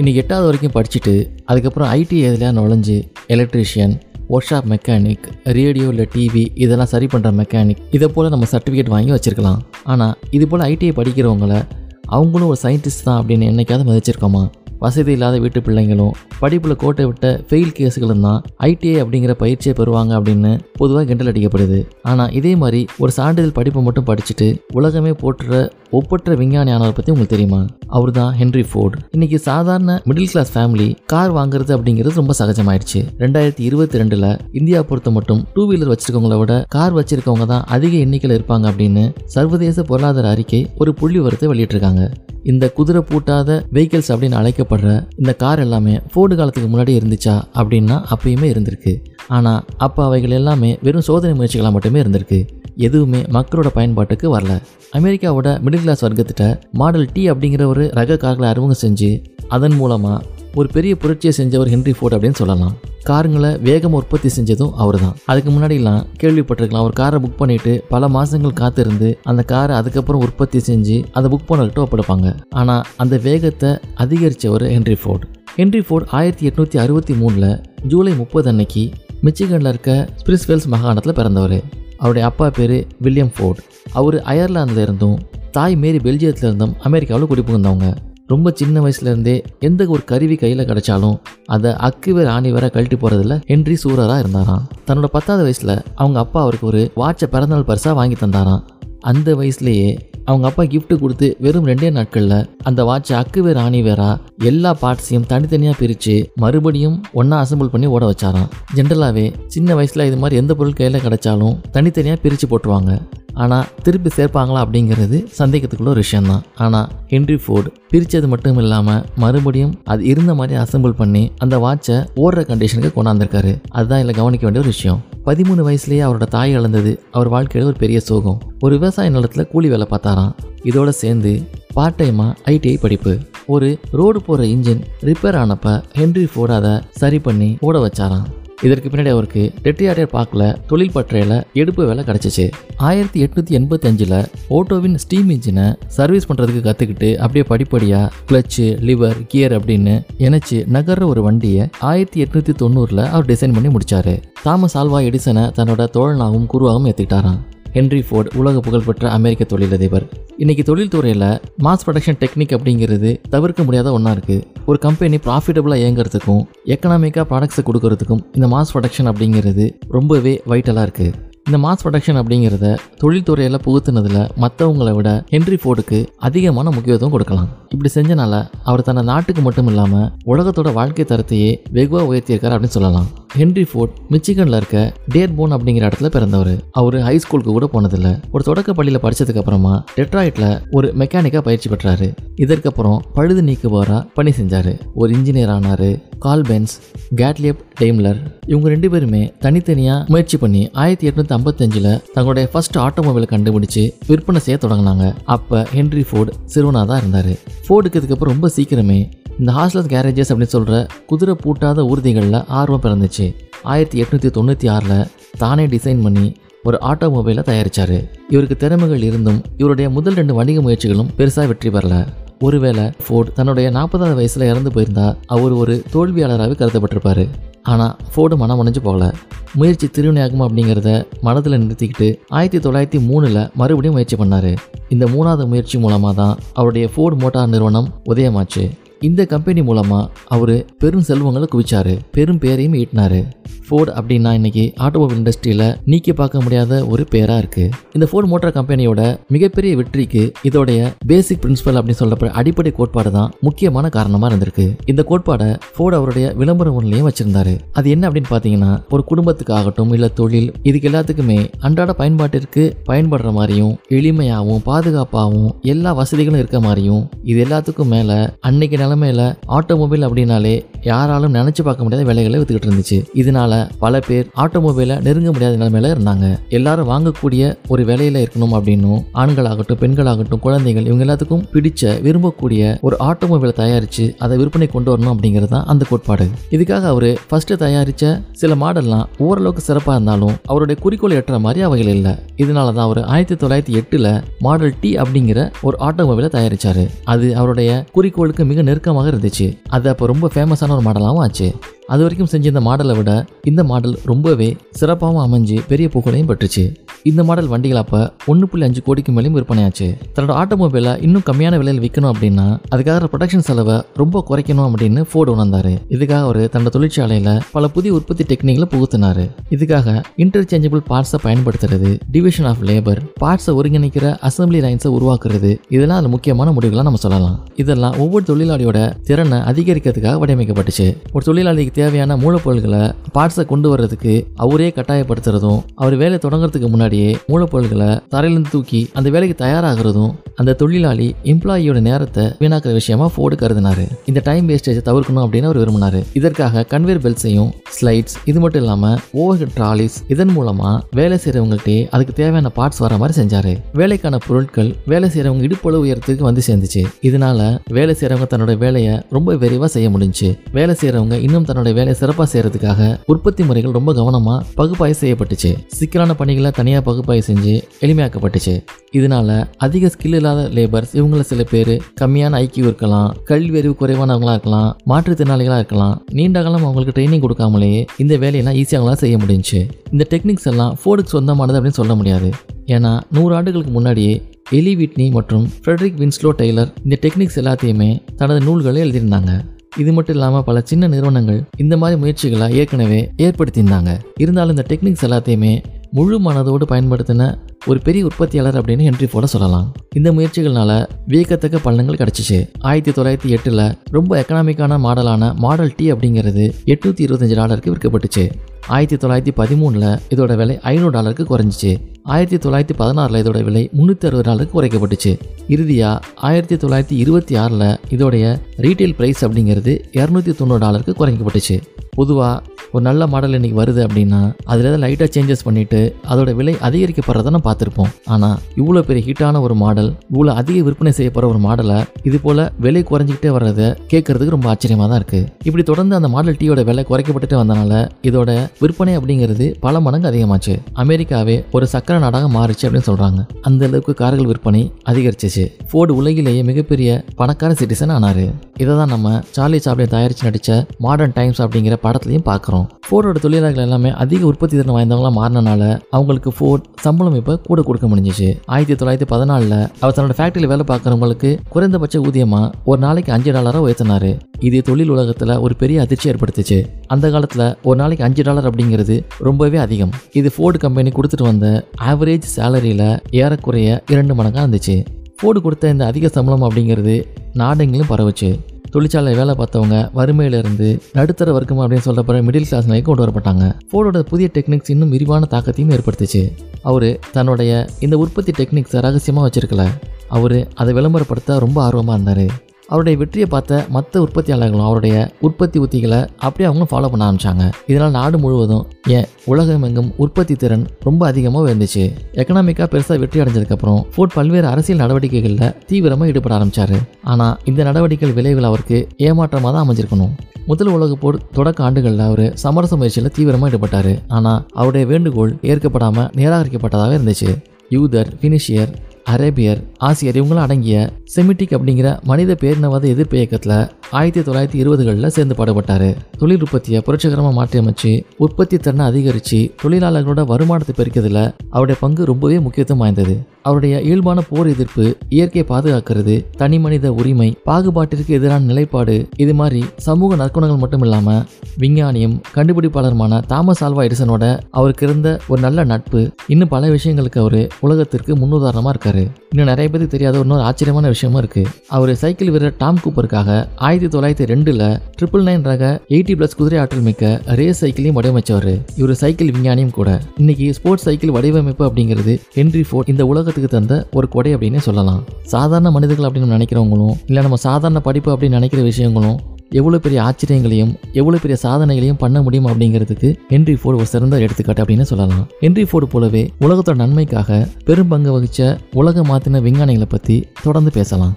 இன்னைக்கு எட்டாவது வரைக்கும் படிச்சுட்டு அதுக்கப்புறம் ஐடி எதில் நுழைஞ்சு electrician workshop mechanic radio இல்லை டிவி இதெல்லாம் சரி பண்ணுற மெக்கானிக் இதை போல் நம்ம சர்டிஃபிகேட் வாங்கி வச்சுருக்கலாம். ஆனால் இது போல் ஐடிஐ படிக்கிறவங்கள அவங்களும் ஒரு சயின்டிஸ்ட் தான் அப்படின்னு என்னைக்காவது மதிச்சிருக்கோமா? வசதி இல்லாத வீட்டு பிள்ளைங்களும் படிப்பில் கோட்டை விட்ட ஃபெயில் கேஸுகளும் தான் ஐடிஐ அப்படிங்கிற பயிற்சியை பெறுவாங்க அப்படின்னு பொதுவாக கிண்டல் அடிக்கப்படுது. ஆனால் இதே மாதிரி ஒரு சான்றிதழ் படிப்பை மட்டும் படிச்சுட்டு உலகமே போட்டுற ஒப்பற்ற விஞ்ஞானி ஆனவரை பற்றி உங்களுக்கு தெரியுமா? அவர் தான் ஹென்ரி ஃபோர்டு. இன்னைக்கு சாதாரண மிடில் கிளாஸ் ஃபேமிலி கார் வாங்குறது அப்படிங்கிறது ரொம்ப சகஜமாயிடுச்சு. ரெண்டாயிரத்தி இருபத்தி ரெண்டில் இந்தியா பொறுத்த மட்டும் டூ வீலர் வச்சிருக்கவங்கள விட கார் வச்சிருக்கவங்க தான் அதிக எண்ணிக்கையில் இருப்பாங்க அப்படின்னு சர்வதேச பொருளாதார அறிக்கை ஒரு புள்ளி வரத்தை வெளியிட்டிருக்காங்க. இந்த குதிரை பூட்டாத வெஹிக்கிள்ஸ் அப்படின்னு அழைக்கப்படுற இந்த கார் எல்லாமே ஃபோர்டு காலத்துக்கு முன்னாடி இருந்துச்சா அப்படின்னா அப்பயுமே இருந்திருக்கு. ஆனால் அப்போ அவைகள் எல்லாமே வெறும் சோதனை முயற்சிகளாக மட்டுமே இருந்திருக்கு. எதுவுமே மக்களோட பயன்பாட்டுக்கு வரல. அமெரிக்காவோட மிடில் கிளாஸ் வர்க்கத்திட்ட மாடல் டி அப்படிங்கிற ஒரு ரக கார்களை அறிமுகம் செஞ்சு அதன் மூலமாக ஒரு பெரிய புரட்சியை செஞ்சவர் ஹென்ரி ஃபோர்ட் அப்படின்னு சொல்லலாம். காருங்களை வேகமாக உற்பத்தி செஞ்சதும் அவர் தான் அதுக்கு முன்னாடிலாம் கேள்விப்பட்டிருக்கலாம் ஒரு காரை புக் பண்ணிட்டு பல மாதங்கள் காத்திருந்து அந்த காரை அதுக்கப்புறம் உற்பத்தி செஞ்சு அதை புக் பண்ணக்கிட்ட ஒப்படைப்பாங்க. ஆனால் அந்த வேகத்தை அதிகரித்தவர் ஹென்ரி ஃபோர்ட். ஹென்ரி ஃபோர்ட் ஆயிரத்தி எட்நூற்றி அறுபத்தி மூணில் ஜூலை முப்பது அன்னைக்கு மிச்சிகனில் இருக்க ஸ்பிரிஸ்வெல்ஸ் மாகாணத்தில் பிறந்தவர். அவருடைய அப்பா பேர் வில்லியம் ஃபோர்ட். அவர் அயர்லாந்தில் இருந்தும் தாய் மேரி பெல்ஜியத்தில் இருந்தும் அமெரிக்காவில் குடிபுகுந்தவங்க. ரொம்ப சின்ன வயசுலேருந்தே எந்த ஒரு கருவி கையில் கிடைச்சாலும் அதை அக்கு வேற ஆணி வேற கழட்டி போகிறதுல ஹென்றி சூரராக இருந்தாராம். தன்னோட பத்தாவது வயசில் அவங்க அப்பா அவருக்கு ஒரு வாட்சை பிறந்தநாள் பரிசாக வாங்கி தந்தாராம். அந்த வயசுலேயே அவங்க அப்பா கிஃப்ட் கொடுத்து வெறும் ரெண்டே நாட்களில் அந்த வாட்சை அக்கு வேற ஆணி வேறா எல்லா பார்ட்ஸையும் தனித்தனியாக பிரித்து மறுபடியும் ஒன்றா அசம்பிள் பண்ணி ஓட வச்சாராம். ஜென்ரலாகவே சின்ன வயசில் இது மாதிரி எந்த பொருள் கையில் கிடைச்சாலும் தனித்தனியாக பிரித்து போட்டுருவாங்க. ஆனால் திருப்பி சேர்ப்பாங்களா அப்படிங்கிறது சந்தேகத்துக்குள்ள ஒரு விஷயம்தான். ஆனால் ஹென்ரி ஃபோர்டு பிரித்தது மட்டும் இல்லாமல் மறுபடியும் அது இருந்த மாதிரி அசெம்பிள் பண்ணி அந்த வாட்சை ஓடுற கண்டிஷனுக்கு கொண்டாந்துருக்காரு. அதுதான் இதில் கவனிக்க வேண்டிய ஒரு விஷயம். பதிமூணு வயசுலேயே அவரோட தாய் இழந்தது. அவர் வாழ்க்கையில் ஒரு பெரிய சோகம். ஒரு விவசாய நிலத்தில் கூலி வேலை பார்த்தாராம். இதோட சேர்ந்து பார்ட் டைமாக ஐடிஐ படிப்பு. ஒரு ரோடு போகிற இன்ஜின் ரிப்பேர் ஆனப்ப ஹென்ரி ஃபோர்டு அதை சரி பண்ணி ஓட வச்சாராம். இதற்கு பின்னாடி அவருக்கு ரெட்டியாரியர் பார்க்கல தொழில் பற்றையில் எடுப்பு வேலை கிடச்சிச்சு. ஆயிரத்தி எட்நூற்றி எண்பத்தஞ்சில் ஓட்டோவின் ஸ்டீம் இன்ஜினை சர்வீஸ் பண்ணுறதுக்கு கற்றுக்கிட்டு அப்படியே படிப்படியாக கிளச்சு லிவர் கியர் அப்படின்னு இணைச்சு நகர்ற ஒரு வண்டியை ஆயிரத்தி எட்நூற்றி தொண்ணூறில் அவர் டிசைன் பண்ணி முடிச்சாரு. தாமஸ் ஆல்வா எடிசனை தன்னோட தோழனாகவும் குருவாகவும் ஏற்றுக்கிட்டாராம் ஹென்ரி ஃபோர்ட் உலக புகழ்பெற்ற அமெரிக்க தொழிலதிபர். இன்னைக்கு தொழில்துறையில் மாஸ் ப்ரொடக்ஷன் டெக்னிக் அப்படிங்கிறது தவிர்க்க முடியாத ஒன்றா இருக்குது ஒரு கம்பெனி ப்ராஃபிட்டபுளாக இயங்குறதுக்கும் எக்கனாமிக்காக ப்ராடக்ட்ஸை கொடுக்கறதுக்கும் இந்த மாஸ் ப்ரொடக்ஷன் அப்படிங்கிறது ரொம்பவே வைட்டலாக இருக்குது இந்த மாஸ் ப்ரொடக்ஷன் அப்படிங்கிறத தொழில்துறையில் புகுத்துனதில் மற்றவங்களை விட ஹென்ரி ஃபோர்டுக்கு அதிகமான முக்கியத்துவம் கொடுக்கலாம். இப்படி செஞ்சனால அவர் தன்னை நாட்டுக்கு மட்டும் இல்லாமல் உலகத்தோட வாழ்க்கை தரத்தையே வெகுவாக உயர்த்தியிருக்கார் அப்படின்னு சொல்லலாம். ஹென்ரி ஃபோர்ட் மிச்சிகனில் இருக்க டேர்போன் அப்படிங்கிற இடத்துல பிறந்தவர். அவர் ஹை ஸ்கூலுக்கு கூட போனதில்ல. ஒரு தொடக்க பள்ளியில் படிச்சதுக்கு அப்புறமா டெட்ராய்ட்ல ஒரு மெக்கானிக்காக பயிற்சி பெற்றாரு. இதற்கப்புறம் பழுது நீக்குபவரா பணி செஞ்சாரு. ஒரு இன்ஜினியர் ஆனாரு கால்பென்ஸ் கேட்லியப் டெய்ம்லர். இவங்க ரெண்டு பேருமே தனித்தனியா முயற்சி பண்ணி ஆயிரத்தி எட்நூத்தி ஐம்பத்தஞ்சுல தங்களுடைய ஃபர்ஸ்ட் ஆட்டோமொபைலை கண்டுபிடிச்சு விற்பனை செய்ய தொடங்கினாங்க. அப்ப ஹென்ரி ஃபோர்டு சிறுவனா தான் இருந்தாரு. ஃபோர்டுக்கு இதுக்கப்புறம் ரொம்ப சீக்கிரமே இந்த ஹாஸ்லஸ் கேரேஜஸ் அப்படின்னு சொல்கிற குதிரை பூட்டாத ஊர்திகளில் ஆர்வம் பிறந்துச்சு. ஆயிரத்தி எட்நூற்றி தொண்ணூற்றி ஆறில் தானே டிசைன் பண்ணி ஒரு ஆட்டோமொபைலை தயாரித்தார் இவருக்கு திறமைகள் இருந்தும் இவருடைய முதல் ரெண்டு வணிக முயற்சிகளும் பெருசாக வெற்றி பெறல. ஒருவேளை ஃபோர்ட் தன்னுடைய நாற்பதாவது வயசில் இறந்து போயிருந்தா அவர் ஒரு தோல்வியாளராகவே கருதப்பட்டிருப்பார். ஆனால் ஃபோர்டு மனம் உடைஞ்சு போகல. முயற்சி திருவினையாகும் அப்படிங்கிறத மனதில் நிறுத்திக்கிட்டு ஆயிரத்தி தொள்ளாயிரத்தி மூணில் மறுபடியும் முயற்சி பண்ணார். இந்த மூணாவது முயற்சி மூலமாக தான் அவருடைய ஃபோர்டு மோட்டார் நிறுவனம் உதயமாச்சு. இந்த கம்பெனி மூலமாக அவர் பெரும் செல்வங்களை குவிச்சாரு. பெரும் பேரையும் ஈட்டினாரு. ஃபோர்டு அப்படின்னா இன்னைக்கு ஆட்டோமொபைல் இண்டஸ்ட்ரியில் நீக்கி பார்க்க முடியாத ஒரு பேராக இருக்குது இந்த ஃபோர்டு மோட்டார் கம்பெனியோட மிகப்பெரிய வெற்றிக்கு இதோடைய பேசிக் பிரின்சிபல் அப்படின்னு சொல்லப்படுற அடிப்படை கோட்பாடு தான் முக்கியமான காரணமாக இருந்திருக்கு. இந்த கோட்பாடை ஃபோர்டு அவருடைய விளம்பர ஒன்றிலையும் வச்சிருந்தாரு. அது என்ன அப்படின்னு பார்த்தீங்கன்னா ஒரு குடும்பத்துக்காகட்டும் இல்லை தொழில் இதுக்கு எல்லாத்துக்குமே அன்றாட பயன்பாட்டிற்கு பயன்படுற மாதிரியும் எளிமையாகவும் பாதுகாப்பாகவும் எல்லா வசதிகளும் இருக்க மாதிரியும் இது எல்லாத்துக்கும் மேலே அன்னைக்கு நிலமையில ஆட்டோமொபைல் அப்படின்னாலே யாராலும் நினைச்சு பார்க்க முடியாத விலைகளை வித்துக்கிட்டு இருந்துச்சு. இதனால பல பேர் ஆட்டோமொபைலை நெருங்க முடியாத நிலைமையில இருந்தாங்க. எல்லாரும் வாங்கக்கூடிய ஒரு விலையில இருக்கணும் அப்படின்னும் ஆண்களாகட்டும் பெண்களாகட்டும் குழந்தைகள் இவங்க எல்லாத்துக்கும் பிடிச்ச விரும்பக்கூடிய ஒரு ஆட்டோமொபைலை தயாரிச்சு அதை விற்பனை கொண்டு வரணும் அப்படிங்கிறது தான் அந்த கோட்பாடு. இதுக்காக அவர் ஃபர்ஸ்ட் தயாரிச்ச சில மாடல்லாம் ஓரளவுக்கு சிறப்பாக இருந்தாலும் அவருடைய குறிக்கோள் எட்டுற மாதிரி அவைகள் இல்லை. இதனால தான் அவர் ஆயிரத்தி தொள்ளாயிரத்தி எட்டில் மாடல் டி அப்படிங்கிற ஒரு ஆட்டோமொபைலை தயாரிச்சார். அது அவருடைய குறிக்கோளுக்கு மிக நெருக்க நெருக்கமாக இருந்துச்சு. அது அப்போ ரொம்ப ஃபேமஸான ஒரு மாடலாகவும் ஆச்சு. அது வரைக்கும் செஞ்ச இந்த மாடலை விட இந்த மாடல் ரொம்பவே சிறப்பாகவும் அமைஞ்சு பெரிய புகழையும் பெற்றுச்சு. இந்த மாடல் வண்டிகள் அப்போ ஒன்று புள்ளி அஞ்சு கோடிக்கு மேலேயும் விற்பனையாச்சு. தன்னோட ஆட்டோமொபைலை இன்னும் கம்மியான விலையில் விற்கணும் அப்படின்னா அதுக்காக ப்ரொடக்ஷன் செலவை ரொம்ப குறைக்கணும் அப்படின்னு ஃபோர்டு உணர்ந்தார். இதுக்காக அவர் தன்னோட தொழிற்சாலையில் பல புதிய உற்பத்தி டெக்னிக்களை புகுத்தினார். இதுக்காக இன்டர்சேஞ்சபிள் பார்ட்ஸை பயன்படுத்துறது டிவிஷன் ஆஃப் லேபர் பார்ட்ஸை ஒருங்கிணைக்கிற அசம்பிளி லைன்ஸை உருவாக்குறது இதெல்லாம் அதில் முக்கியமான முடிவுகளாக நம்ம சொல்லலாம். இதெல்லாம் ஒவ்வொரு தொழிலாளியோட திறனை அதிகரிக்கிறதுக்காக வடிவமைக்கப்பட்டுச்சு. ஒரு தொழிலாளிக்கு தேவையான மூலப்பொருள்களை பார்ட்ஸை கொண்டு வர்றதுக்கு அவரே கட்டாயப்படுத்துறதும் அவர் வேலை தொடங்குறதுக்கு முன்னாடியே மூலப்பொருள்களை தரையிலிருந்து தூக்கி அந்த வேலைக்கு தயாராகிறதும் அந்த தொழிலாளி எம்ப்ளாயியோட நேரத்தை வீணாக்குற விஷயமா ஃபோர்டு கருதினாரு. இந்த டைம் வேஸ்டேஜை தவிர்க்கணும் அப்படின்னு அவர் விரும்பினாரு. இதற்காக கன்வேர் பெல்ட்ஸையும் ஸ்லைட்ஸ் இது மட்டும் இல்லாம ஓவர் ட்ராலிஸ் இதன் மூலமா வேலை செய்யறவங்கள்ட்டே அதுக்கு தேவையான பார்ட்ஸ் வர மாதிரி செஞ்சாரு. வேலைக்கான பொருட்கள் வேலை செய்யறவங்க இடுப்பளவு உயரத்துக்கு வந்து சேர்ந்துச்சு. இதனால வேலை செய்யறவங்க தன்னோட வேலையை ரொம்ப விரைவா செய்ய முடிஞ்சுச்சு வேலை செய்யறவங்க இன்னும் தன்னோட வேலையை சிறப்பாக செய்யறதுக்காக உற்பத்தி முறைகள் ரொம்ப கவனமாக பகுப்பாய்வு செய்யப்பட்டுச்சு. சிக்கலான பணிகளை தனியாக பகுப்பாய்வு செஞ்சு எளிமையாக்கப்பட்டுச்சு. இதனால அதிக ஸ்கில் இல்லாத லேபர்ஸ் இவங்கள சில பேர் கம்மியான ஐக்கியம் இருக்கலாம் கல்வி அறிவு குறைவானவங்களா இருக்கலாம் மாற்றுத்திறனாளிகளாக இருக்கலாம். நீண்ட காலம் அவங்களுக்கு ட்ரைனிங் கொடுக்காமலேயே இந்த வேலையெல்லாம் ஈஸியாகலாம் செய்ய முடிஞ்சுச்சு. இந்த டெக்னிக்ஸ் எல்லாம் ஃபோர்டுக்கு சொந்தமானது அப்படின்னு சொல்ல முடியாது. ஏன்னா நூறு ஆண்டுகளுக்கு முன்னாடியே எலி விட்னி மற்றும் ஃப்ரெட்ரிக் வின்ஸ்லோ டெய்லர் இந்த டெக்னிக்ஸ் எல்லாத்தையுமே தனது நூல்களை எழுதியிருந்தாங்க. இது மட்டும் இல்லாமல் பல சின்ன நிறுவனங்கள் இந்த மாதிரி முயற்சிகளை ஏற்கனவே ஏற்படுத்தியிருந்தாங்க. இருந்தாலும் இந்த டெக்னிக்ஸ் எல்லாத்தையுமே முழு மனதோடு பயன்படுத்தின ஒரு பெரிய உற்பத்தியாளர் அப்படின்னு ஹென்றி போட சொல்லலாம். இந்த முயற்சிகள்னால வியக்கத்தக்க பலன்கள் கிடைச்சிச்சு. ஆயிரத்தி தொள்ளாயிரத்தி எட்டில் ரொம்ப எக்கனாமிக்கான மாடலான மாடல் டி அப்படிங்கிறது எட்நூற்றி இருபத்தஞ்சு டாலருக்கு விற்கப்பட்டுச்சு. ஆயிரத்தி தொள்ளாயிரத்தி பதிமூணில் இதோட விலை ஐநூறு டாலருக்கு குறைஞ்சிச்சு. ஆயிரத்தி தொள்ளாயிரத்தி பதினாறில் இதோட விலை முந்நூற்றி அறுபது டாலருக்கு குறைக்கப்பட்டுச்சு. இறுதியாக ஆயிரத்தி தொள்ளாயிரத்தி இருபத்தி ஆறில் இதோடைய ரீட்டைல் ப்ரைஸ் அப்படிங்கிறது இரநூத்தி தொண்ணூறு டாலருக்கு குறைக்கப்பட்டுச்சு. பொதுவாக ஒரு நல்ல மாடல் இன்னைக்கு வருது அப்படின்னா அதில் ஏதாவது லைட்டாக சேஞ்சஸ் பண்ணிவிட்டு அதோட விலை அதிகரிக்கப்படுறத நம்ம பார்த்துருப்போம். ஆனால் இவ்வளோ பெரிய ஹிட்டான ஒரு மாடல் இவ்வளோ அதிக விற்பனை செய்யப்படுற ஒரு மாடலை இது போல் விலை குறைஞ்சிக்கிட்டே வர்றதை கேட்கறதுக்கு ரொம்ப ஆச்சரியமாக தான் இருக்குது இப்படி தொடர்ந்து அந்த மாடல் டீயோட விலை குறைக்கப்பட்டுட்டு வந்தனால இதோட விற்பனை அப்படிங்கிறது பல மடங்கு அதிகமாச்சு. அமெரிக்காவே ஒரு சக்கர நாடாக மாறிச்சு அப்படின்னு சொல்கிறாங்க அந்த அளவுக்கு கார்கள் விற்பனை அதிகரிச்சிச்சு. ஃபோர்டு உலகிலேயே மிகப்பெரிய பணக்கார சிட்டிசன் ஆனார். இதை தான் நம்ம சார்லி சாப்ளின் தயாரித்து நடித்த மாடர்ன் டைம்ஸ் அப்படிங்கிற படத்துலையும் பார்க்குறோம். ஃபோர்டோட தொழிலாளர்கள் எல்லாமே அதிக உற்பத்தி திறன் வாய்ந்தவங்களா மாறினால அவங்களுக்கு ஃபோர்ட் சம்பளம் இப்போ கூட கொடுக்க முடிஞ்சிச்சு. ஆயிரத்தி தொள்ளாயிரத்தி பதினாலில் அவர் தன்னோட ஃபேக்டரியில் வேலை பார்க்குறவங்களுக்கு குறைந்தபட்ச ஊதியமாக ஒரு நாளைக்கு அஞ்சு டாலராக உயர்த்தினாரு. இது தொழில் உலகத்தில் ஒரு பெரிய அதிர்ச்சி ஏற்படுத்துச்சு. அந்த காலத்தில் ஒரு நாளைக்கு அஞ்சு டாலர் அப்படிங்கிறது ரொம்பவே அதிகம். இது ஃபோர்டு கம்பெனி கொடுத்துட்டு வந்த ஆவரேஜ் சேலரியில் ஏறக்குறைய இரண்டு மடங்காக இருந்துச்சு. ஃபோர்டு கொடுத்த இந்த அதிக சம்பளம் அப்படிங்கிறது நாடெங்கிலும் பரவுச்சு. தொழிற்சாலை வேலை பார்த்தவங்க வறுமையிலிருந்து நடுத்தர வர்க்கம் அப்படின்னு சொல்லப்படுற மிடில் கிளாஸ் நிலைக்கு கொண்டு வரப்பட்டாங்க. ஃபோர்டோட புதிய டெக்னிக்ஸ் இன்னும் விரிவான தாக்கத்தையும் ஏற்படுத்துச்சு. அவர் தன்னுடைய இந்த உற்பத்தி டெக்னிக்ஸை ரகசியமாக வச்சிருக்கல. அவர் அதை விளம்பரப்படுத்த ரொம்ப ஆர்வமாக இருந்தார். அவருடைய வெற்றியை பார்த்த மற்ற உற்பத்தியாளர்களும் அவருடைய உற்பத்தி உத்திகளை அப்படியே அவங்க ஃபாலோ பண்ண ஆரம்பிச்சாங்க. இதனால் நாடு முழுவதும் ஏன் உலகமெங்கும் உற்பத்தி திறன் ரொம்ப அதிகமாக இருந்துச்சு எக்கனாமிக்காக பெருசாக வெற்றி அடைஞ்சதுக்கப்புறம் ஃபோர்ட் பல்வேறு அரசியல் நடவடிக்கைகளில் தீவிரமாக ஈடுபட ஆரம்பித்தார் ஆனால் இந்த நடவடிக்கைகள் விளைவுகள் அவருக்கு ஏமாற்றமாக தான் அமைஞ்சிருக்கணும். முதல் உலக போர் தொடக்க ஆண்டுகளில் அவர் சமரச முயற்சியில் தீவிரமாக ஈடுபட்டார். ஆனால் அவருடைய வேண்டுகோள் ஏற்கப்படாமல் நிராகரிக்கப்பட்டதாக இருந்துச்சு. யூதர் ஃபினிஷியர் அரேபியர் ஆசியர் இவங்களும் அடங்கிய செமிட்டிக் அப்படிங்கிற மனித பேரினவாத எதிர்ப்பு இயக்கத்தில் ஆயிரத்தி தொள்ளாயிரத்தி இருபதுகளில் சேர்ந்து பாடுபட்டார். தொழில் உற்பத்தியை புரட்சிகரமாக மாற்றியமைச்சு உற்பத்தி திறனை அதிகரித்து தொழிலாளர்களோட வருமானத்தை பெருக்கிறதுல அவருடைய பங்கு ரொம்பவே முக்கியத்துவம் வாய்ந்தது. அவருடைய இயல்பான போர் எதிர்ப்பு இயற்கையை பாதுகாக்கிறது தனி மனித உரிமை பாகுபாட்டிற்கு எதிரான நிலைப்பாடு இது மாதிரி சமூக நற்குணங்கள் மட்டும் இல்லாமல் விஞ்ஞானியும் கண்டுபிடிப்பாளருமான தாமஸ் ஆல்வா எடிசனோட அவருக்கு இருந்த ஒரு நல்ல நட்பு இன்னும் பல விஷயங்களுக்கு அவர் உலகத்திற்கு முன்னுதாரணமாக இருக்காரு. இன்னும் நிறைய பேருக்கு தெரியாத இன்னொரு ஆச்சரியமான விஷயமும் இருக்கு. அவர் சைக்கிள் வீரர் டாம் கூப்பருக்காக ஆயிரத்தி ஆயிரத்தி தொள்ளாயிரத்தி ரெண்டுல ட்ரிபிள் நைன் ரக எயிட்டி பிளஸ் குதிரை ஆற்றல் மிக்க ரேஸ் சைக்கிளையும் வடிவமைச்சவர். இவர் சைக்கிள் விஞ்ஞானியும் கூட. இன்னைக்கு ஸ்போர்ட்ஸ் சைக்கிள் வடிவமைப்பு அப்படிங்கிறது ஹென்ரி ஃபோர்ட் இந்த உலகத்துக்கு தந்த ஒரு கொடை அப்படின்னு சொல்லலாம். சாதாரண மனிதர்கள் அப்படின்னு நினைக்கிறவங்களும் இல்லை நம்ம சாதாரண படிப்பு அப்படின்னு நினைக்கிற விஷயங்களும் எவ்வளோ பெரிய ஆச்சரியங்களையும் எவ்வளோ பெரிய சாதனைகளையும் பண்ண முடியும் அப்படிங்கிறதுக்கு ஹென்ரி ஃபோர்டு ஒரு சிறந்த எடுத்துக்காட்டு அப்படின்னு சொல்லலாம். ஹென்ரி ஃபோர்டு போலவே உலகத்தோட நன்மைக்காக பெரும் பங்கு வகித்த உலக மாத்தின விஞ்ஞானிகளை பற்றி தொடர்ந்து பேசலாம்.